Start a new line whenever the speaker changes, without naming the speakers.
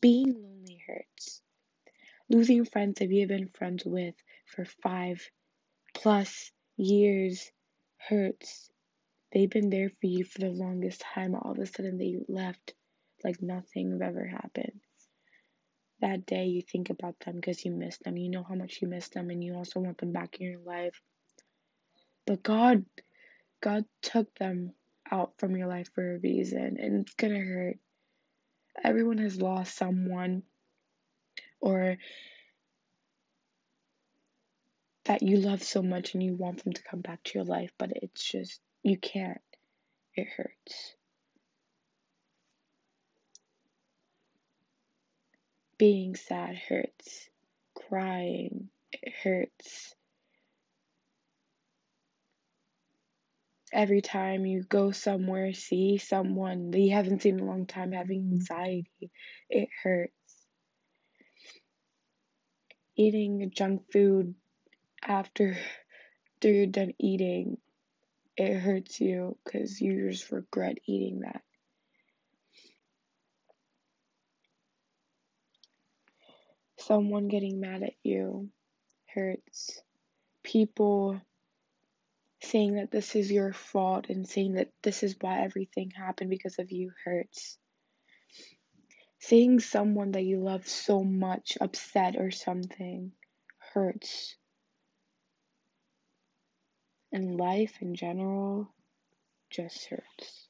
Being lonely hurts. Losing friends that you've been friends with for five plus years hurts. They've been there for you for the longest time. All of a sudden, they left like nothing ever happened. That day, you think about them because you miss them. You know how much you miss them, and you also want them back in your life. But God, God took them out from your life for a reason, and it's gonna hurt. Everyone has lost someone or that you love so much and you want them to come back to your life, but it's just, you can't. It hurts. Being sad hurts. Crying, it hurts. Every time you go somewhere, see someone that you haven't seen in a long time having mm-hmm. anxiety, it hurts. Eating junk food after, after you're done eating, it hurts you because you just regret eating that. Someone getting mad at you hurts. People saying that this is your fault and saying that this is why everything happened because of you hurts. Seeing someone that you love so much upset or something hurts. And life in general just hurts.